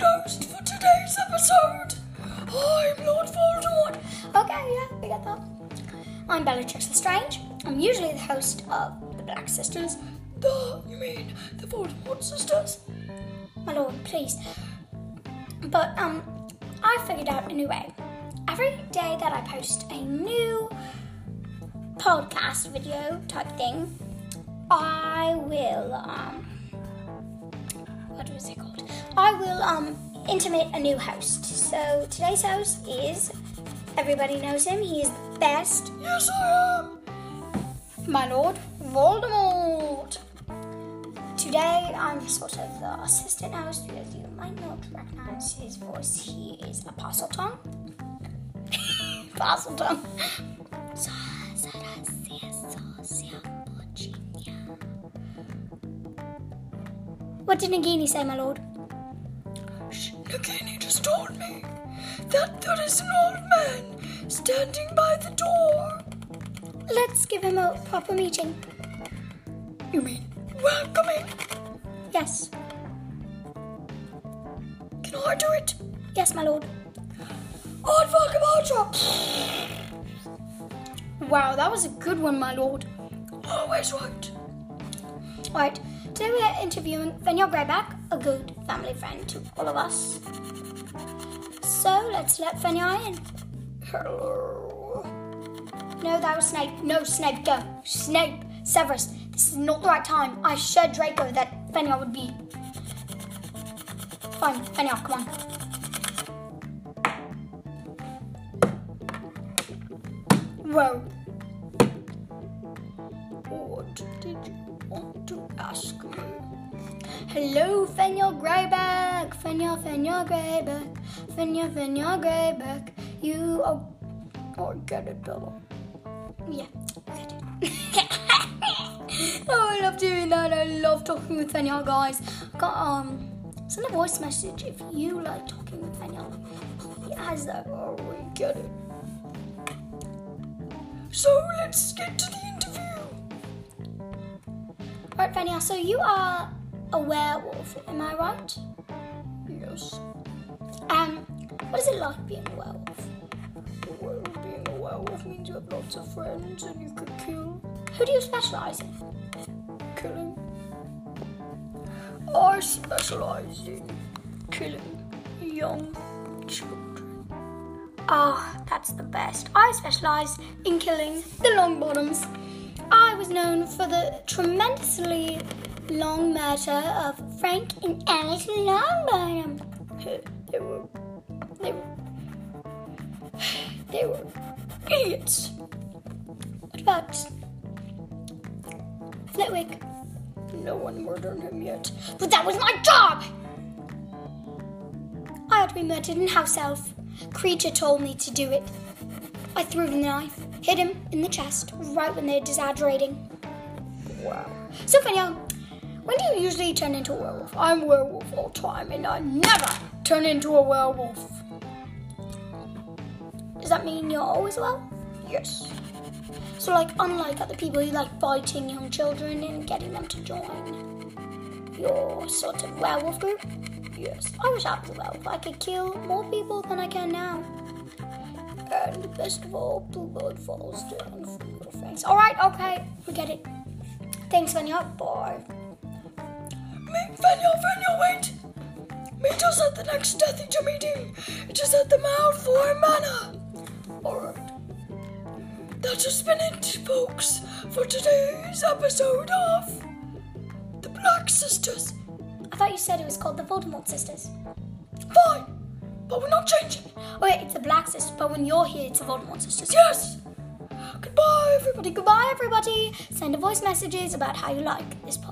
host for today's episode. I'm Lord Voldemort. Okay, yeah, we got that. I'm Bellatrix Lestrange. I'm usually the host of the Black Sisters. The, you mean the Voldemort sisters? My lord, please. But um, I figured out a new way. Every day that I post a new podcast video type thing, I will um what was it called? I will, um, intimate a new host. So today's host is, everybody knows him, he is the best, Yes, I am. my lord, Voldemort. Today, I'm sort of the assistant host because you might not recognize his voice. He is Apostle a Parseltongue. Parseltongue. What did Nagini say, my lord? Nagini just told me that there is an old man standing by the door. Let's give him a proper meeting. You mean welcoming? Yes, Can I do it? yes, my lord. Advocamatra! Wow, that was a good one, my lord. Always right. Right, today we are interviewing Fenrir Greyback, a good family friend to all of us. So let's let Fenrir in. Hello. No, that was Snape. No, Snape, don't. Snape, Severus, this is not the right time. I assured Draco that Fenrir would be. Fine, Fenrir, come on. Whoa. What did you want to ask me? Hello, Fenrir Greyback. Fenrir, Fenrir Greyback. Fenrir, Fenrir Greyback. You. Oh, I get it, Bella. Yeah. good. oh, I love doing that. I love talking with Fenrir, guys. Got um, send a voice message if you like talking with Fenrir. He has that. Oh, we get it. So let's get to the. Right, Fenrir. So you are a werewolf, am I right? Yes. Um, what is it like being a werewolf? Well, being a werewolf means you have lots of friends and you can kill, Who do you specialize in? killing. I specialize in killing young children. Oh, that's the best. I specialise in killing the Longbottoms. I was known for the tremendously long murder of Frank and Alice Longbottom. They were, they were, they were idiots. What about Flitwick? No one murdered him yet. But that was my job! I had to be murdered in house elf. Kreacher told me to do it. I threw the knife, hit him in the chest, right when they're exaggerating. Wow. So, Fenrir, when do you usually turn into a werewolf? I'm werewolf all the time and I never turn into a werewolf. Does that mean you're always well? Yes. So, like, unlike other people, you like fighting young children and getting them to join your sort of werewolf group? Yes. I wish I was a werewolf. I could kill more people than I can now. And best of all, blue blood falls down from your face. Alright, okay, we get it. Thanks, Fenrir. Bye. Meet Fenrir, Fenrir, wait! Meet us at the next Death Eater meeting. It is at the for Manor. Alright. That has been it, folks, for today's episode of The Black Sisters. I thought you said it was called the Voldemort Sisters. Fine, but we're not changing. Oh, it's the Black Sisters, but when you're here, it's the Voldemort Sisters. Yes! Goodbye, everybody. Goodbye, everybody. Send a voice messages about how you like this podcast.